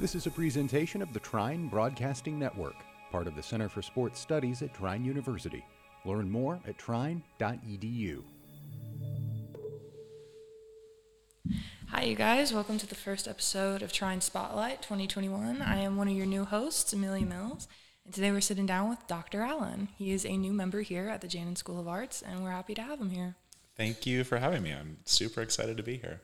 This is a presentation of the Trine Broadcasting Network, part of the Center for Sports Studies at Trine University. Learn more at trine.edu. Hi, you guys. Welcome to the first episode of Trine Spotlight 2021. I am one of your new hosts, Amelia Mills, and today we're sitting down with Dr. Allen. He is a new member here at the Jannen School of Arts, and we're happy to have him here. Thank you for having me. I'm super excited to be here.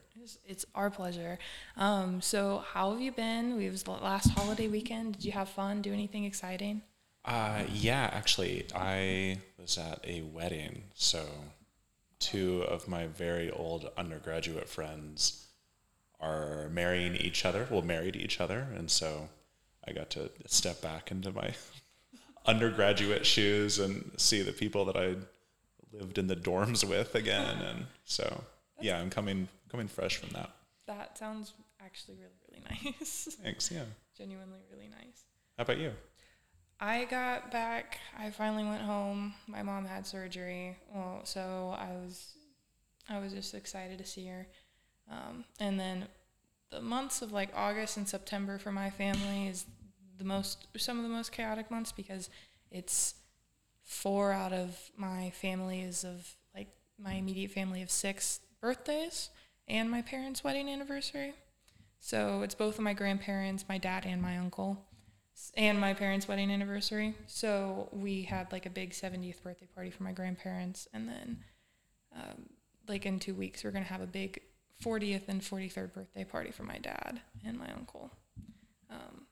It's, our pleasure. Um, so, how have you been? We was last holiday weekend. Did you have fun? Do anything exciting? Uh, yeah, actually, I was at a wedding. So, two of my very old undergraduate friends are marrying each other. Well, married each other, and so I got to step back into my undergraduate shoes and see the people that I lived in the dorms with again. And so, yeah, I'm coming coming fresh from that. That sounds actually really, really nice. Thanks. Yeah. Genuinely really nice. How about you? I got back. I finally went home. My mom had surgery. Well, so I was, I was just excited to see her. Um, and then the months of like August and September for my family is the most, some of the most chaotic months because it's four out of my family is of like my immediate family of six birthdays and my parents' wedding anniversary. So it's both of my grandparents, my dad, and my uncle, and my parents' wedding anniversary. So we had like a big 70th birthday party for my grandparents, and then um, like in two weeks we're gonna have a big 40th and 43rd birthday party for my dad and my uncle. Um,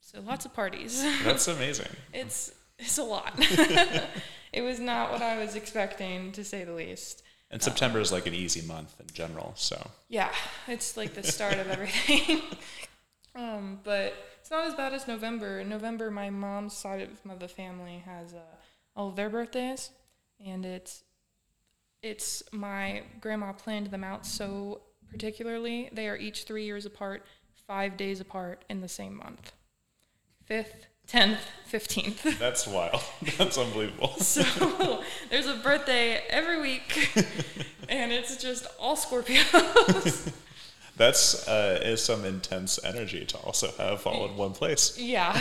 so lots of parties. That's amazing. it's it's a lot. it was not what I was expecting, to say the least. And September is like an easy month in general, so Yeah, it's like the start of everything. um, but it's not as bad as November. In November, my mom's side of the family has uh, all of their birthdays, and it's it's my grandma planned them out so particularly. They are each three years apart, five days apart in the same month. Fifth, tenth, fifteenth. that's wild. That's unbelievable. So there's a birthday every week, and it's just all Scorpios. That's uh, is some intense energy to also have all in one place. Yeah.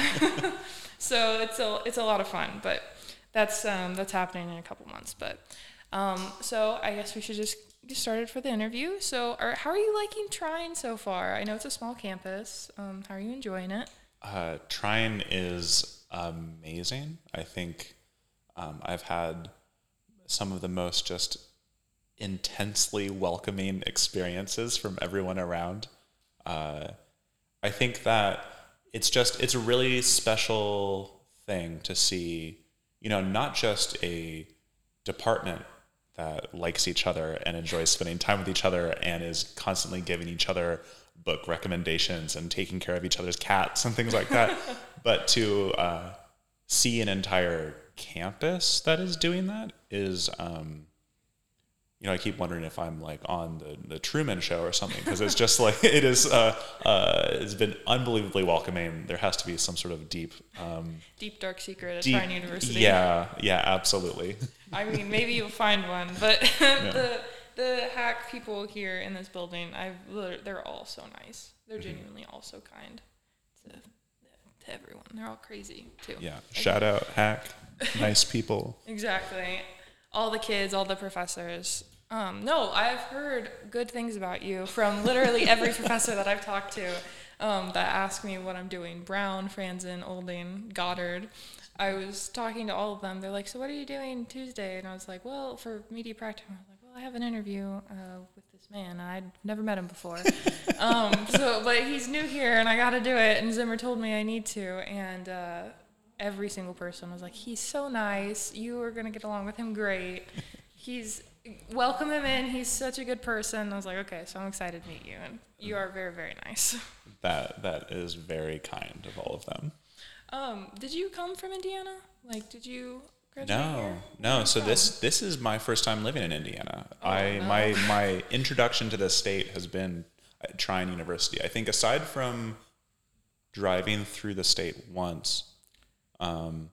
so it's a it's a lot of fun, but that's um, that's happening in a couple months. But um, so I guess we should just get started for the interview. So, are, how are you liking Trine so far? I know it's a small campus. Um, how are you enjoying it? Uh, is amazing. I think um, I've had some of the most just intensely welcoming experiences from everyone around. Uh, I think that it's just it's a really special thing to see, you know, not just a department that likes each other and enjoys spending time with each other and is constantly giving each other book recommendations and taking care of each other's cats and things like that, but to uh, see an entire campus that is doing that is um, you know, I keep wondering if I'm like on the, the Truman Show or something because it's just like it is. Uh, uh, it's been unbelievably welcoming. There has to be some sort of deep, um, Deep dark secret at deep, Trine University. Yeah, yeah, absolutely. I mean, maybe you'll find one, but the the hack people here in this building, I've they're all so nice. They're Mm-hmm. genuinely all so kind to to everyone. They're all crazy too. Yeah, shout out hack, nice people. Exactly. All the kids, all the professors. Um, no, I've heard good things about you from literally every professor that I've talked to um, that ask me what I'm doing. Brown, Franzen, Olding, Goddard. I was talking to all of them. They're like, "So what are you doing Tuesday?" And I was like, "Well, for media practice." I "Well, I have an interview uh, with this man. I'd never met him before. um, so, but he's new here, and I got to do it." And Zimmer told me I need to, and. Uh, every single person was like, he's so nice. You are going to get along with him great. He's welcome him in. He's such a good person. I was like, okay, so I'm excited to meet you. And you are very, very nice. That that is very kind of all of them. Um, did you come from Indiana? Like, did you No, no. So Oh. this this is my first time living in Indiana. I no. my my introduction to the state has been at Trine University. I think aside from driving through the state once, um,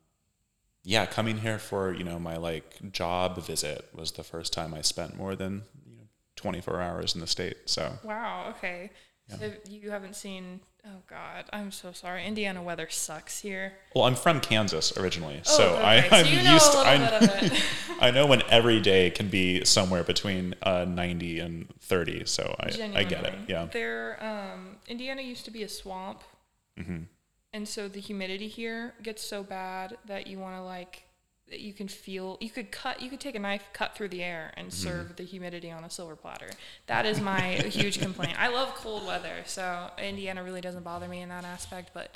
yeah, coming here for you know my like job visit was the first time I spent more than you know 24 hours in the state. So Wow. Okay. Yeah. So you haven't seen. Oh God, I'm so sorry. Indiana weather sucks here. Well, I'm from Kansas originally, Oh, so okay. I, so you know used. I, bit of it. I know when every day can be somewhere between uh, 90 and 30, so I, I get it. Yeah. There, um, Indiana used to be a swamp, hmm and so the humidity here gets so bad that you want to like you can feel you could cut you could take a knife cut through the air and Mm-hmm. serve the humidity on a silver platter that is my huge complaint i love cold weather so indiana really doesn't bother me in that aspect but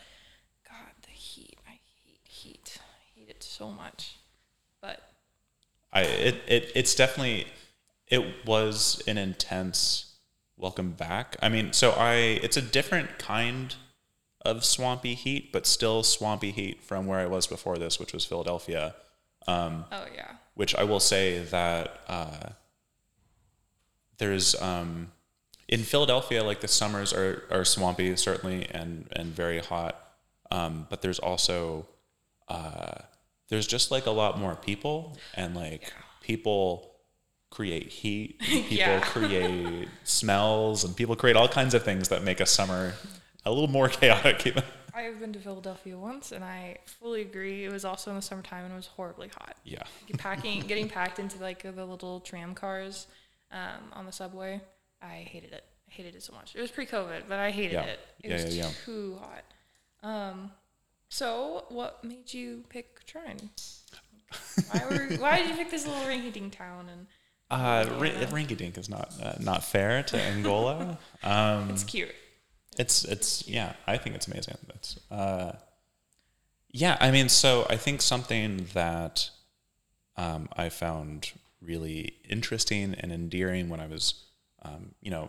god the heat i hate heat i hate it so much but I it, it it's definitely it was an intense welcome back. I mean, so I it's a different kind of swampy heat, but still swampy heat from where I was before this, which was Philadelphia. Um, oh yeah which I will say that uh, there's um, in Philadelphia, like the summers are, are swampy certainly and and very hot, um, but there's also uh, there's just like a lot more people and like people create heat, people Yeah. create smells, and people create all kinds of things that make a summer a little more chaotic. even. I've been to philadelphia once and i fully agree it was also in the summertime and it was horribly hot. Yeah, packing getting packed into like the little tram cars um, on the subway i hated it. I hated it so much. It was pre-covid but i hated Yeah. it. It Yeah, was yeah, too hot. Um, so what made you pick trine? Why, were, why did you pick this little rinky-dink town and uh, Yeah. ri- rinky dink is not uh, not fair to Angola. Um, it's cute It's it's yeah, I think it's amazing. It's uh, yeah, I mean, so I think something that um, I found really interesting and endearing when I was, um, you know,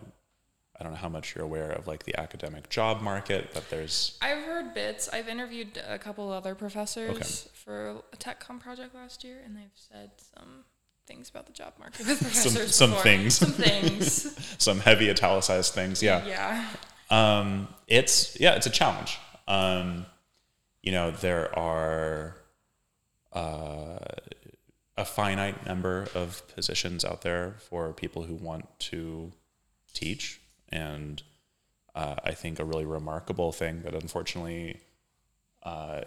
I don't know how much you're aware of like the academic job market, but there's i've heard bits i've interviewed a couple other professors for a tech techcom project last year and they've said some things about the job market with professors some before. things. some things some heavy italicized things. Yeah, yeah um, it's yeah, it's a challenge. Um, you know, there are uh, a finite number of positions out there for people who want to teach, and uh, I think a really remarkable thing that unfortunately uh,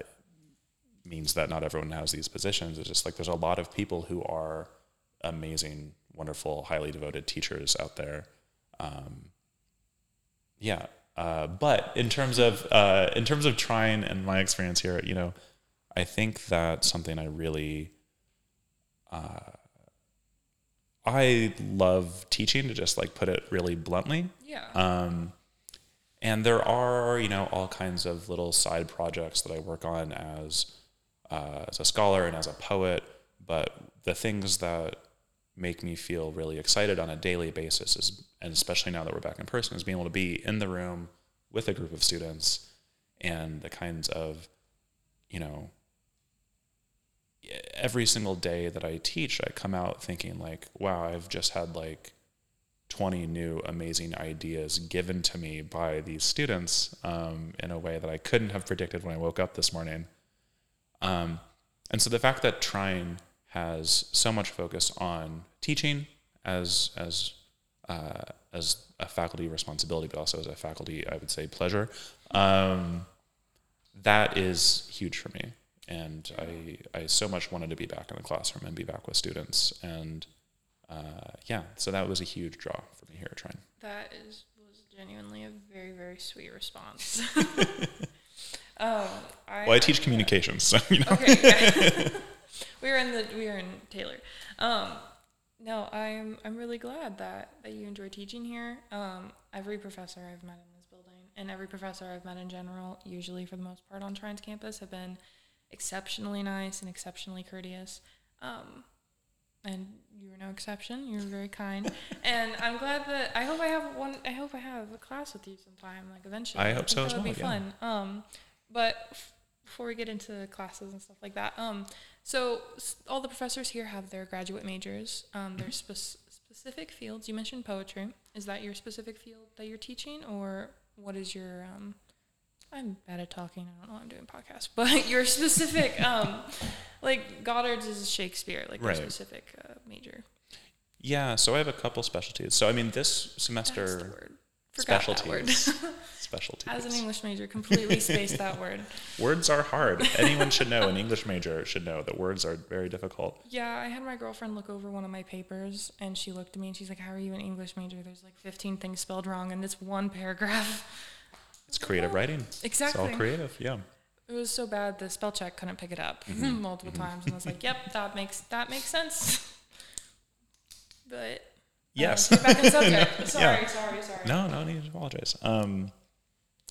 means that not everyone has these positions is just like there's a lot of people who are amazing, wonderful, highly devoted teachers out there. Um, yeah. Uh, but in terms of uh, in terms of Trine and my experience here, you know, I think that something I really uh, I love teaching to just like put it really bluntly. yeah Um, and there are, you know, all kinds of little side projects that I work on as uh, as a scholar and as a poet. But the things that make me feel really excited on a daily basis is, and especially now that we're back in person, is being able to be in the room with a group of students and the kinds of, you know, every single day that I teach, I come out thinking like, wow, I've just had like 20 new amazing ideas given to me by these students um, in a way that I couldn't have predicted when I woke up this morning. Um, and so the fact that Trine has so much focus on teaching as as uh, as a faculty responsibility, but also as a faculty, I would say, pleasure. Um, that is huge for me, and I I so much wanted to be back in the classroom and be back with students, and uh, yeah, so that was a huge draw for me here at Trine. That is was genuinely a very very sweet response. um, I, Well, I teach communications, so you know. Okay. we were in the we were in Taylor. Um, no, I'm I'm really glad that that you enjoy teaching here. Um, every professor I've met in this building, and every professor I've met in general, usually for the most part on Trine's campus, have been exceptionally nice and exceptionally courteous. Um, and you were no exception. You were very kind, and I'm glad that I hope I have one. I hope I have a class with you sometime, like eventually. I hope so as that would well, be yeah. fun. Um, but f- before we get into classes and stuff like that, um, so all the professors here have their graduate majors. Um, their Mm-hmm. specific fields. You mentioned poetry. Is that your specific field that you're teaching, or what is your? Um, I'm bad at talking. I don't know. I'm doing podcasts, but your specific, um, like Goddard's is Shakespeare, like your Right. specific uh, major. Yeah, so I have a couple specialties. So I mean, this That's the semester, word. Forgot word. specialties. specialties. As an English major, completely spaced that word. Words are hard. Anyone should know. An English major should know that words are very difficult. Yeah, I had my girlfriend look over one of my papers, and she looked at me and she's like, "How are you an English major? There's like 15 things spelled wrong in this one paragraph." It's creative writing. Exactly. It's all creative. Yeah. It was so bad the spell check couldn't pick it up mm-hmm. multiple mm-hmm. times, and I was like, "Yep, that makes that makes sense." But Yes. get back on subject. Sorry, Yeah. sorry, sorry. No, no I need to apologize. Um,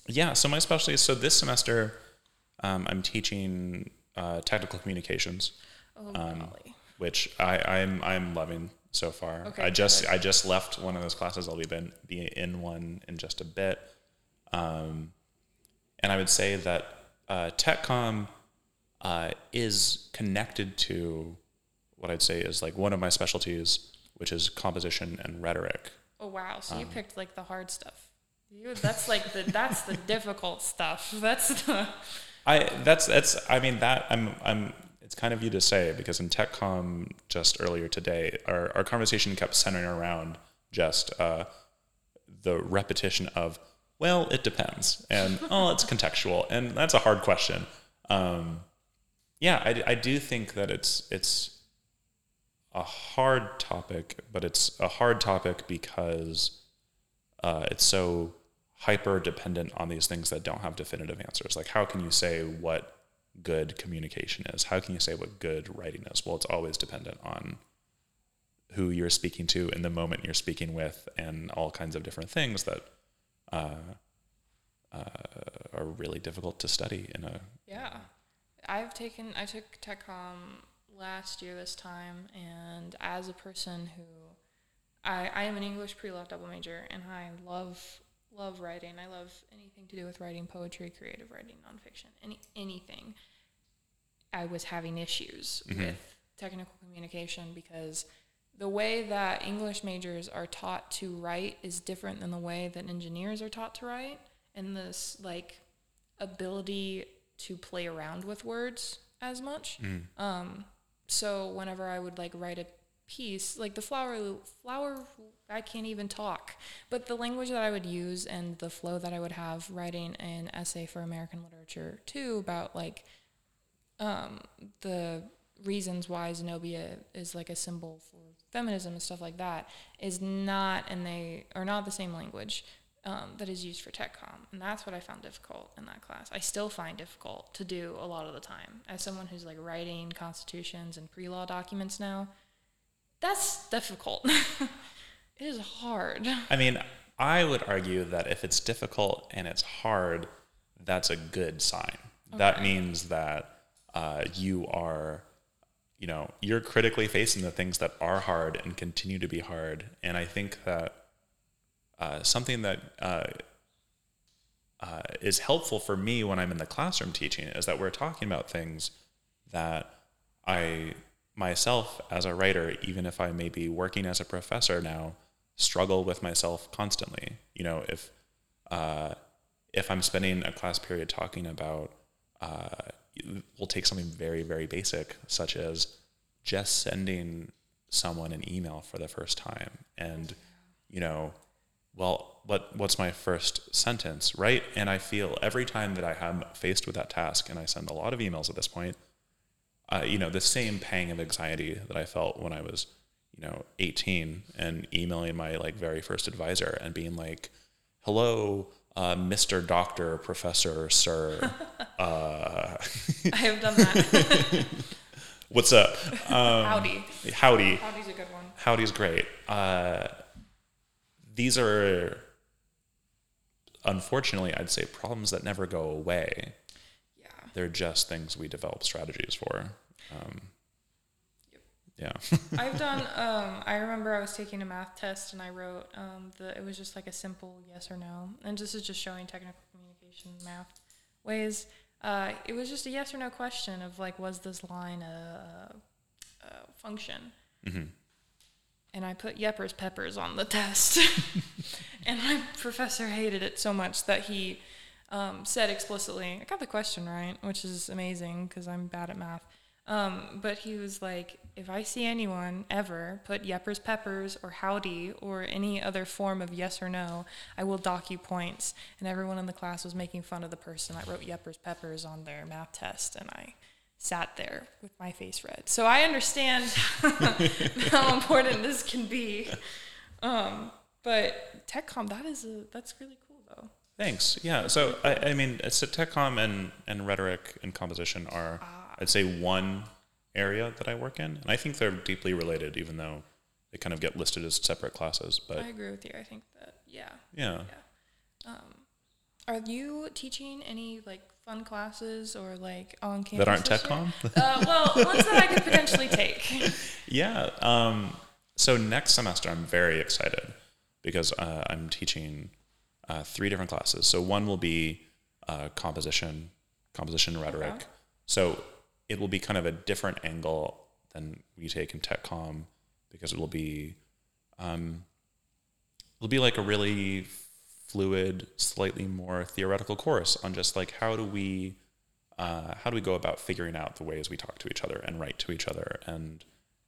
yeah, so my specialty is so this semester um, I'm teaching uh, technical communications, Oh Um, which I, I'm I'm loving so far. Okay, I just good. I just left one of those classes. I'll be been, be in one in just a bit, um, and I would say that uh, TechCom uh, is connected to what I'd say is like one of my specialties, which is composition and rhetoric. Oh wow! So um, you picked like the hard stuff. You, that's like the that's the difficult stuff. That's the I that's that's I mean that I'm I'm it's kind of you to say because in TechCom just earlier today our, our conversation kept centering around just uh, the repetition of well it depends and oh it's contextual and that's a hard question. Um, yeah, I, I do think that it's it's a hard topic, but it's a hard topic because uh, it's so hyper dependent on these things that don't have definitive answers. Like, how can you say what good communication is? How can you say what good writing is? Well, it's always dependent on who you're speaking to in the moment you're speaking with, and all kinds of different things that uh, uh, are really difficult to study in a. yeah. I've taken I took tech TechCom last year this time, and as a person who I I am an English pre-law double major, and I love love writing. I love anything to do with writing poetry, creative writing, nonfiction, any anything. I was having issues with technical communication because the way that English majors are taught to write is different than the way that engineers are taught to write. And this like ability to play around with words as much. Um, so whenever I would like write a piece, like the flower, flower, I can't even talk. But the language that I would use and the flow that I would have writing an essay for American literature too about like um, the reasons why Zenobia is like a symbol for feminism and stuff like that is not, and they are not the same language um, that is used for TechCom. And that's what I found difficult in that class. I still find difficult to do a lot of the time. As someone who's like writing constitutions and pre law documents now, that's difficult. it is hard. I mean, I would argue that if it's difficult and it's hard, that's a good sign. That means that uh, you are, you know, you're critically facing the things that are hard and continue to be hard. And I think that uh, something that uh, uh, is helpful for me when I'm in the classroom teaching is that we're talking about things that I myself as a writer, even if I may be working as a professor now, struggle with myself constantly. You know, if uh, if I'm spending a class period talking about, uh, we'll take something very very basic, such as just sending someone an email for the first time, and you know, well, what what's my first sentence, right? And I feel every time that I am faced with that task, and I send a lot of emails at this point, uh, you know, the same pang of anxiety that I felt when I was, you know, 18 and emailing my like very first advisor and being like, "Hello, uh, Mr. Doctor, Professor, Sir, uh, I have done that. what's up? Um, Howdy. howdy, Howdy's a good one. howdy's great." Uh, these are, unfortunately, I'd say problems that never go away. Yeah. They're just things we develop strategies for. Um, yeah. I've done. Um, I remember I was taking a math test and I wrote um, the. It was just like a simple yes or no, and this is just showing technical communication math ways. Uh, it was just a yes or no question of like, was this line a, a function? hmm And I put Yeppers Peppers on the test, and my professor hated it so much that he um, said explicitly, "I got the question right," which is amazing because I'm bad at math. Um, but he was like, if I see anyone ever put Yeppers Peppers or Howdy or any other form of yes or no, I will dock you points. And everyone in the class was making fun of the person. that wrote Yeppers Peppers on their math test and I sat there with my face red. So I understand how important this can be. Um, but TechCom, that is a, that's really cool though. Thanks. Yeah. So I, I mean, so TechCom and, and rhetoric and composition are, I'd say, one area that I work in, and I think they're deeply related, even though they kind of get listed as separate classes. But I agree with you. I think that yeah. yeah, Yeah. Um, are you teaching any like fun classes or like on campus that aren't tech? TechCom. Uh, well, ones that I could potentially take. Yeah. Um, so next semester, I'm very excited because uh, I'm teaching uh, three different classes. So one will be uh, composition, composition rhetoric. Okay. So it will be kind of a different angle than we take in TechCom because it will be, um, it'll be like a really fluid, slightly more theoretical course on just like how do we, uh, how do we go about figuring out the ways we talk to each other and write to each other and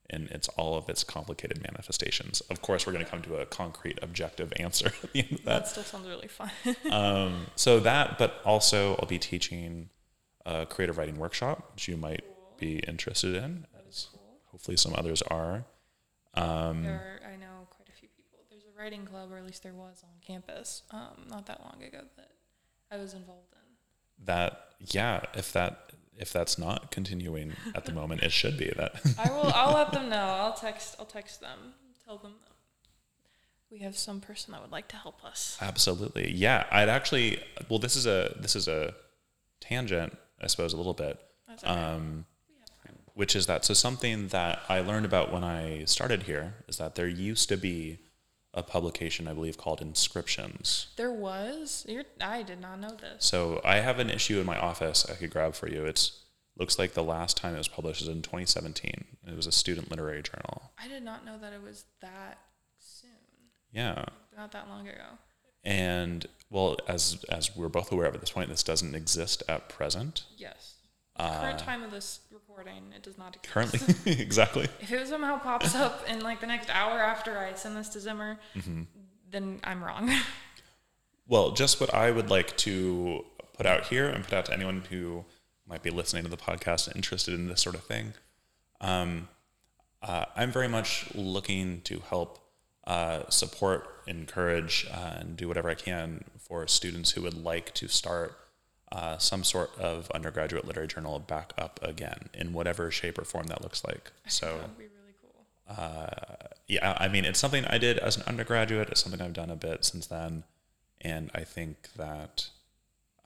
in its all of its complicated manifestations. Of course, we're going to come to a concrete, objective answer at the end of That that. still sounds really fun. Um, so that, but also I'll be teaching a creative writing workshop, which you might be interested in, as hopefully some others are. Um, there, are, I know quite a few people. There's a writing club, or at least there was on campus, um, not that long ago that I was involved in. that, yeah, if that if that's not continuing at the moment, it should be that. I will. I'll let them know. I'll text. I'll text them. Tell them that we have some person that would like to help us. Absolutely. Yeah, I'd actually well this is a this is a tangent, I suppose a little bit. That's okay. Um which is that so something that I learned about when I started here is that there used to be a publication I believe called Inscriptions. There was. You're, I did not know this. So I have an issue in my office I could grab for you. It's looks like the last time it was published was in 2017. It was a student literary journal. I did not know that it was that soon. Yeah. Not that long ago. And well, as as we're both aware of at this point, this doesn't exist at present. Yes. Current time of this recording, it does not exist. Uh, Currently, exactly. If it somehow pops up in like the next hour after I send this to Zimmer, Mm-hmm. then I'm wrong. Well, just what I would like to put out here and put out to anyone who might be listening to the podcast and interested in this sort of thing. Um, uh, I'm very much looking to help uh, support, encourage, uh, and do whatever I can for students who would like to start uh, some sort of undergraduate literary journal back up again in whatever shape or form that looks like. So. that would be really cool. uh, yeah, I mean, it's something I did as an undergraduate. It's something I've done a bit since then, and I think that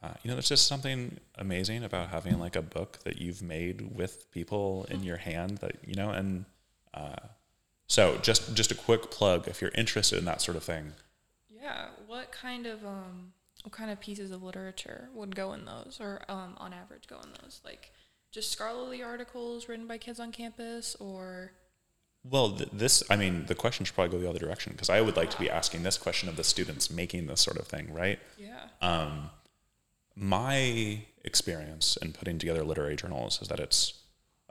uh, you know, there's just something amazing about having like a book that you've made with people in your hand that you know, and uh, so just just a quick plug if you're interested in that sort of thing. Yeah. What kind of um what kind of pieces of literature would go in those or um on average go in those? Like just scholarly articles written by kids on campus or Well, th- this, I mean, the question should probably go the other direction because I would like to be asking this question of the students making this sort of thing, right? yeah. Um, my experience in putting together literary journals is that it's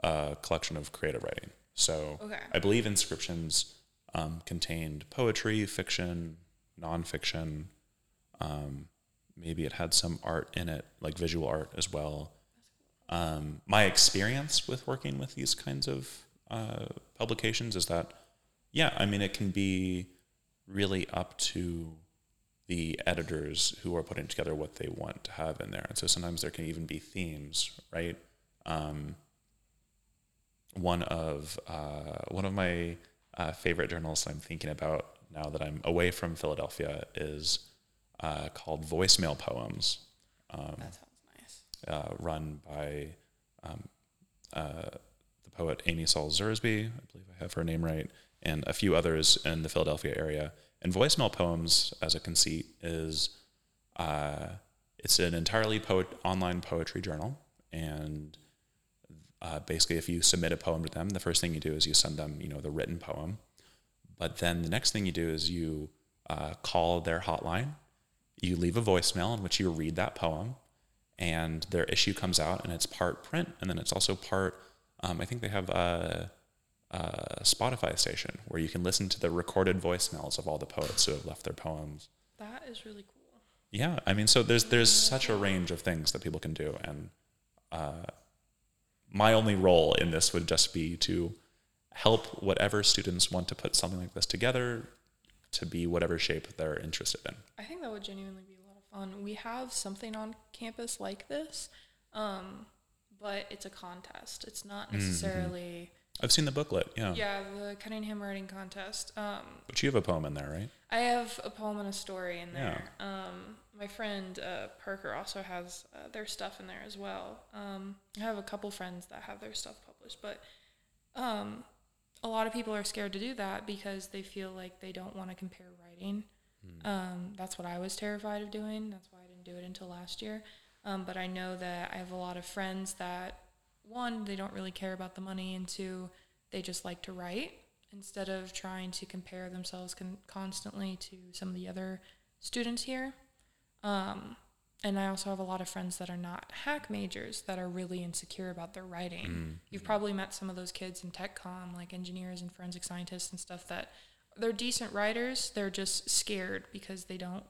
a collection of creative writing. So Okay. I believe inscriptions um, contained poetry, fiction, nonfiction. Um, maybe it had some art in it, like visual art as well. Um, my experience with working with these kinds of uh, publications is that, yeah, I mean, it can be really up to the editors who are putting together what they want to have in there. And so sometimes there can even be themes, right? Um, one of uh, one of my uh, favorite journals I'm thinking about now that I'm away from Philadelphia is uh, called Voicemail Poems, um, That sounds nice. uh, run by um, uh, the poet Amy Saul Zerby. I believe I have her name right, and a few others in the Philadelphia area. And voicemail poems, as a conceit, is uh, it's an entirely poet online poetry journal, and uh, basically, if you submit a poem to them, the first thing you do is you send them, you know, the written poem. But then the next thing you do is you uh, call their hotline. You leave a voicemail in which you read that poem, and their issue comes out, and it's part print, and then it's also part. Um, I think they have a, uh, Spotify station where you can listen to the recorded voicemails of all the poets who have left their poems. That is really cool. Yeah, I mean, so there's there's such a range of things that people can do, and uh, my only role in this would just be to help whatever students want to put something like this together to be whatever shape they're interested in. I think that would genuinely be a lot of fun. We have something on campus like this, um, but it's a contest. It's not Mm-hmm. necessarily. I've seen the booklet, yeah. Yeah, the Cunningham writing contest. Um, But you have a poem in there, right? I have a poem and a story in there. Um, my friend uh, Parker also has uh, their stuff in there as well. Um, I have a couple friends that have their stuff published, but um, a lot of people are scared to do that because they feel like they don't want to compare writing. Um, that's what I was terrified of doing. That's why I didn't do it until last year. Um, but I know that I have a lot of friends that one, they don't really care about the money, and two, they just like to write instead of trying to compare themselves con- constantly to some of the other students here. Um, and I also have a lot of friends that are not hack majors that are really insecure about their writing. You've probably met some of those kids in tech com, like engineers and forensic scientists and stuff that they're decent writers. They're just scared because they don't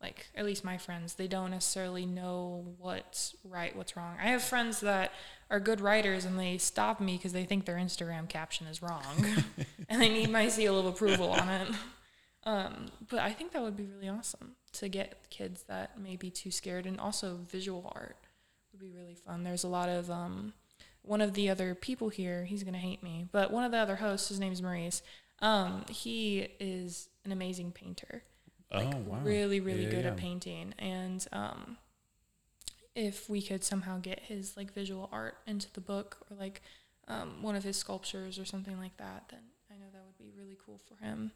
like at least my friends they don't necessarily know what's right what's wrong i have friends that are good writers and they stop me because they think their instagram caption is wrong and they need my seal of approval on it um, but i think that would be really awesome to get kids that may be too scared and also visual art would be really fun. There's a lot of um, one of the other people here he's going to hate me but one of the other hosts his name is maurice um, he is an amazing painter. Like oh, wow. really really Yeah, good at painting and um if we could somehow get his like visual art into the book or like um, one of his sculptures or something like that then i know that would be really cool for him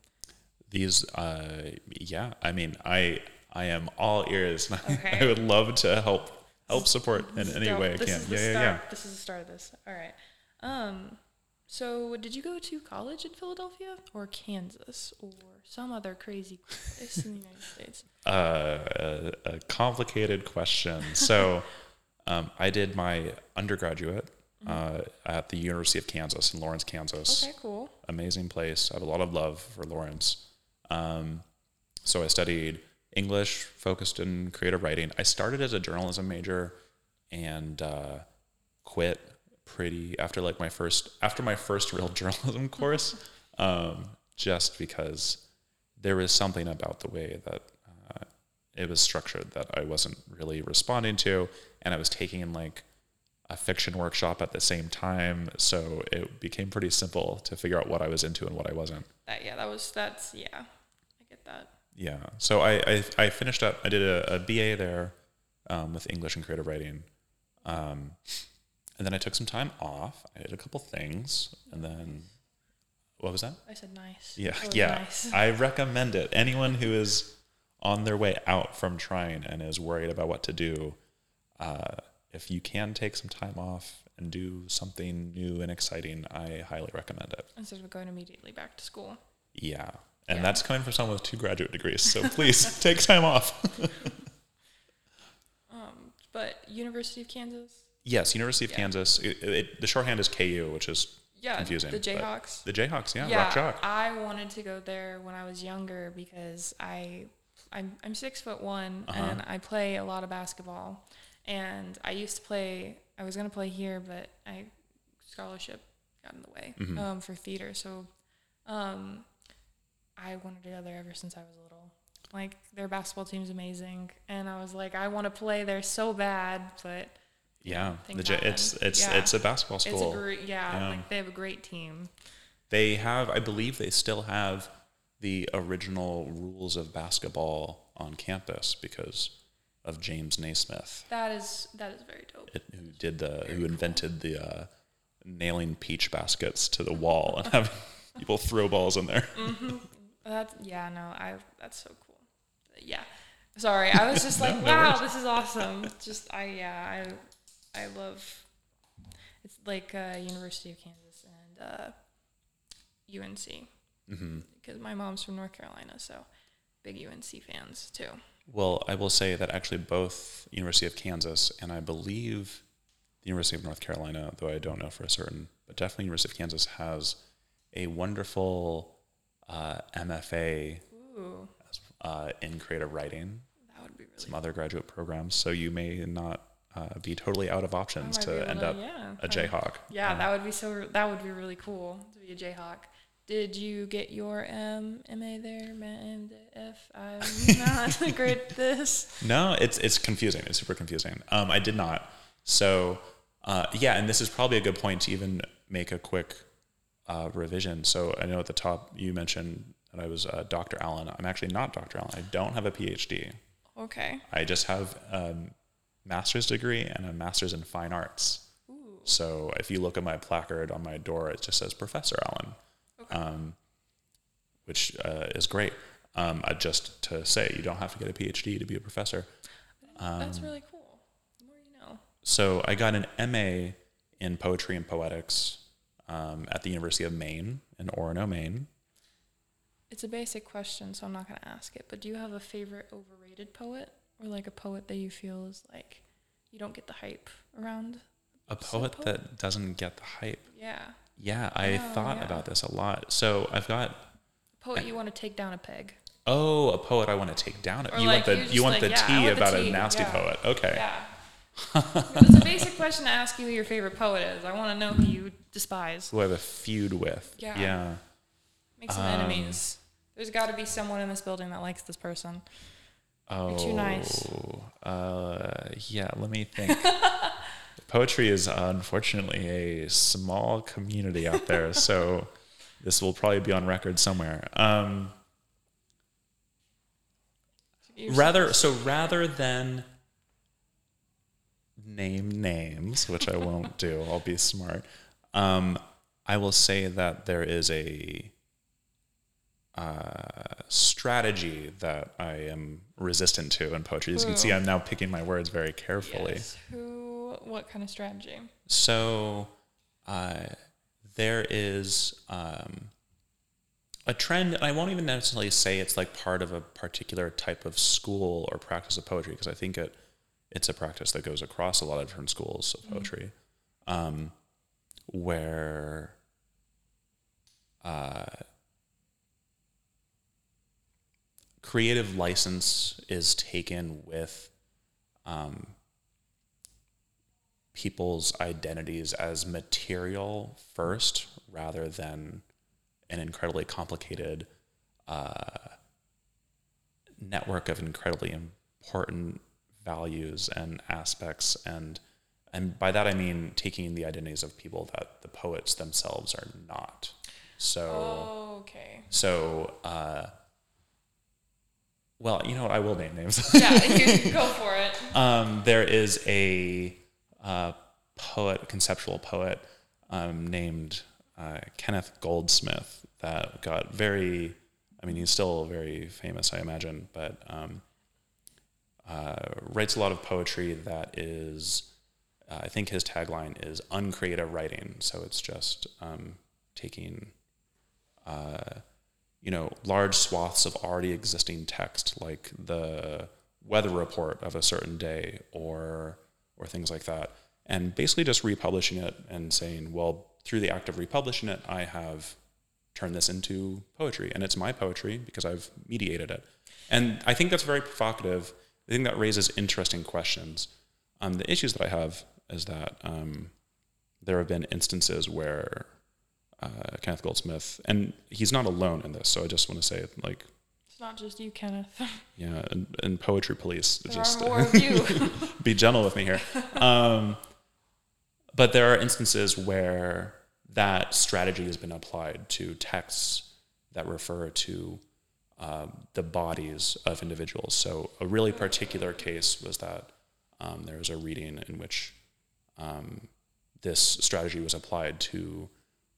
These, uh, yeah, I mean, I I am all ears. Okay. I would love to help help support in any dope. way I this can. Yeah, yeah, start. yeah. this is the start of this all right um so did you go to college in philadelphia or kansas or some other crazy place in the united states uh, a, a complicated question. So, um, I did my undergraduate uh, at the University of Kansas in Lawrence, Kansas. Mm-hmm. okay cool Amazing place. I have a lot of love for Lawrence. Um, so I studied English, focused in creative writing. I started as a journalism major and uh, quit pretty after like my first after my first real journalism course, um, just because there was something about the way that uh, it was structured that I wasn't really responding to, and I was taking in like a fiction workshop at the same time, so it became pretty simple to figure out what I was into and what I wasn't. that yeah that was that's yeah i get that Yeah. So I, I, I finished up, I did a, a BA there um, with English and creative writing. Um, and then I took some time off. I did a couple things. And then, what was that? i said nice Yeah. Yeah. nice. I recommend it. Anyone who is on their way out from Trine and is worried about what to do, uh, if you can take some time off and do something new and exciting, I highly recommend it. instead of going immediately back to school. Yeah. And Yeah. that's coming from someone with two graduate degrees. So please take time off. Um, but University of Kansas, Yes, University of Yeah. Kansas. It, it, the shorthand is KU, which is yeah, confusing. the Jayhawks. The Jayhawks, yeah, yeah, Rock Chalk. I wanted to go there when I was younger because I, I'm, I'm six foot one Uh-huh. and I play a lot of basketball, and I used to play. I was gonna play here, but I scholarship got in the way Mhm. um, for theater, so um, I wanted to go there ever since I was little. Like their basketball team's amazing, and I was like, I want to play there so bad, but Yeah, the it's it's Yeah. it's a basketball it's school. a great, yeah, Yeah. like they have a great team. they have, I believe, they still have the original rules of basketball on campus because of James Naismith, That is that is very dope. it, who did the who invented the uh, nailing peach baskets to the wall and having people throw balls in there. That's yeah, no, I that's so cool. Yeah. Sorry, I was just like, No, no wow, worries. this is awesome. Just I yeah, I I love it's like uh, University of Kansas and uh, UNC hmm because my mom's from North Carolina, so big UNC fans too. Well, I will say that actually both University of Kansas and I believe the University of North Carolina, though I don't know for a certain, but definitely University of Kansas has a wonderful uh, MFA Ooh, uh, in creative writing. that would be really. Some other graduate programs, so you may not uh, be totally out of options might to end to- up yeah, a Jayhawk. Yeah, that would be so. That would be really cool to be a Jayhawk. Did you get your M M A there, man? If I'm not great at this. No, it's it's confusing. It's super confusing. Um, I did not. So uh, yeah, and this is probably a good point to even make a quick uh, revision. So I know at the top you mentioned that I was uh, Dr. Allen. I'm actually not Dr. Allen. I don't have a PhD. Okay. I just have a master's degree and a master's in fine arts. Ooh. So if you look at my placard on my door, it just says Professor Allen. Um, which uh, is great. Um, uh, just to say, you don't have to get a PhD to be a professor. That's um, really cool. The more you know. So I got an MA in poetry and poetics um, at the University of Maine in Orono, Maine. It's a basic question, so I'm not going to ask it. But do you have a favorite overrated poet, or like a poet that you feel is like you don't get the hype around? A poet poet- that doesn't get the hype. Yeah, Yeah, I Oh, thought yeah. about this a lot. So I've got a poet you want to take down a peg. oh, a poet I want to take down. Or you like, want the you want like, the yeah, tea want the about a nasty yeah. poet. Okay. Yeah. it's a basic question to ask you who your favorite poet is. I want to know who you despise. Who I have a feud with. Yeah. Yeah. Make some Um, enemies. There's got to be someone in this building that likes this person. Oh, You're too nice. Uh, yeah, let me think. Poetry is unfortunately a small community out there, so this will probably be on record somewhere. Um, rather, so rather than name names, which I won't do, I'll be smart. Um, I will say that there is a uh, strategy that I am resistant to in poetry. As you can see, I'm now picking my words very carefully. Yes. Who? What kind of strategy? So uh, there is um, a trend, and I won't even necessarily say it's like part of a particular type of school or practice of poetry, because I think it it's a practice that goes across a lot of different schools of poetry, um, where uh, creative license is taken with um, people's identities as material first rather than an incredibly complicated uh, network of incredibly important values and aspects and and by that I mean taking the identities of people that the poets themselves are not. So Oh, okay. so uh, well, you know what? I will name names. Yeah, you go for it. Um, there is a uh, poet, conceptual poet um, named uh, Kenneth Goldsmith that got very, I mean, he's still very famous, I imagine, but um, uh, writes a lot of poetry that is, uh, I think his tagline is uncreative writing. So it's just um, taking, uh, you know, large swaths of already existing text, like the weather report of a certain day or or things like that and basically just republishing it and saying well through the act of republishing it i have turned this into poetry and it's my poetry because i've mediated it. And i think that's very provocative. I think that raises interesting questions. Um, the issues that i have is that um, there have been instances where uh, kenneth goldsmith and he's not alone in this so i just want to say like It's not just you, Kenneth. yeah and, and poetry police There just are more of you. be gentle with me here. Um, but there are instances where that strategy has been applied to texts that refer to um, the bodies of individuals. So a really particular case was that um, there was a reading in which um, this strategy was applied to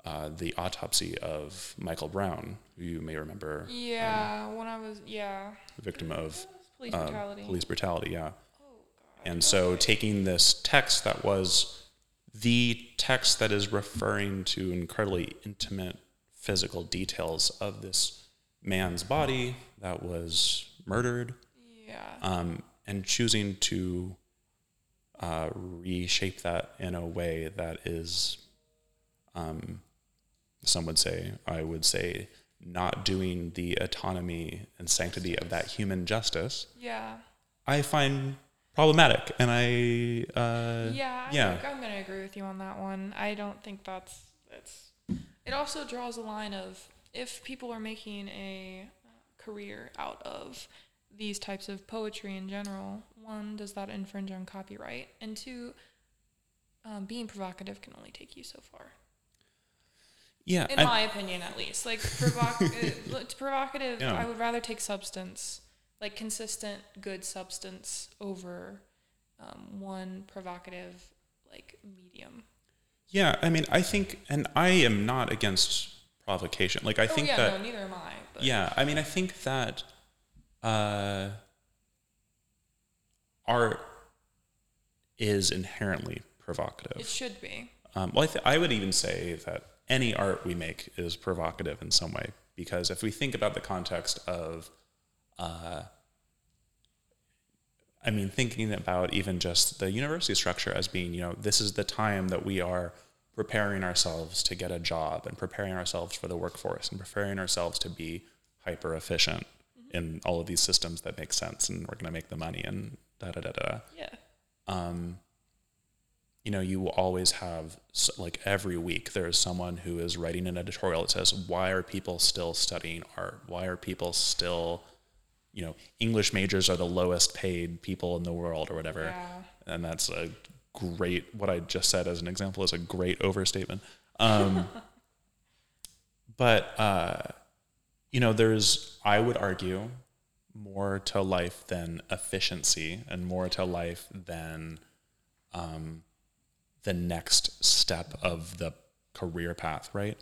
uh, the autopsy of Michael Brown, who you may remember, yeah, when I was yeah, victim of police uh, brutality. police brutality. Yeah. Oh god. And so taking this text that was the text that is referring to incredibly intimate physical details of this man's body that was murdered, Yeah. um, and choosing to uh, reshape that in a way that is, um, some would say, I would say, not doing the autonomy and sanctity of that human justice, Yeah. I find problematic. And I, uh, Yeah, I yeah. think I'm gonna agree with you on that one. I don't think that's that's. It also draws a line of if people are making a uh, career out of these types of poetry in general. One, does that infringe on copyright? And two, um, being provocative can only take you so far. Yeah, In I- my opinion, at least, like provoc- uh, provocative. Yeah. I would rather take substance, like consistent, good substance, over um, one provocative, like medium. Yeah, I mean, I think, and I am not against provocation. Like, I oh think yeah, that, no, neither am I. But yeah, I mean, I think that uh, art is inherently provocative. it should be. Um, well, I, th- I would even say that any art we make is provocative in some way. Because if we think about the context of, uh, I mean, thinking about even just the university structure as being, you know, this is the time that we are preparing ourselves to get a job and preparing ourselves for the workforce and preparing ourselves to be hyper efficient in all of these systems that make sense and we're going to make the money and da da da da. Yeah. um, you know, you will always have like every week there is someone who is writing an editorial that says, "Why are people still studying art? Why are people still, you know, English majors are the lowest paid people in the world or whatever?" Yeah. And that's a great. What I just said as an example is a great overstatement. Um, but uh, you know, there's I would argue more to life than efficiency and more to life than um, the next step of the career path, right?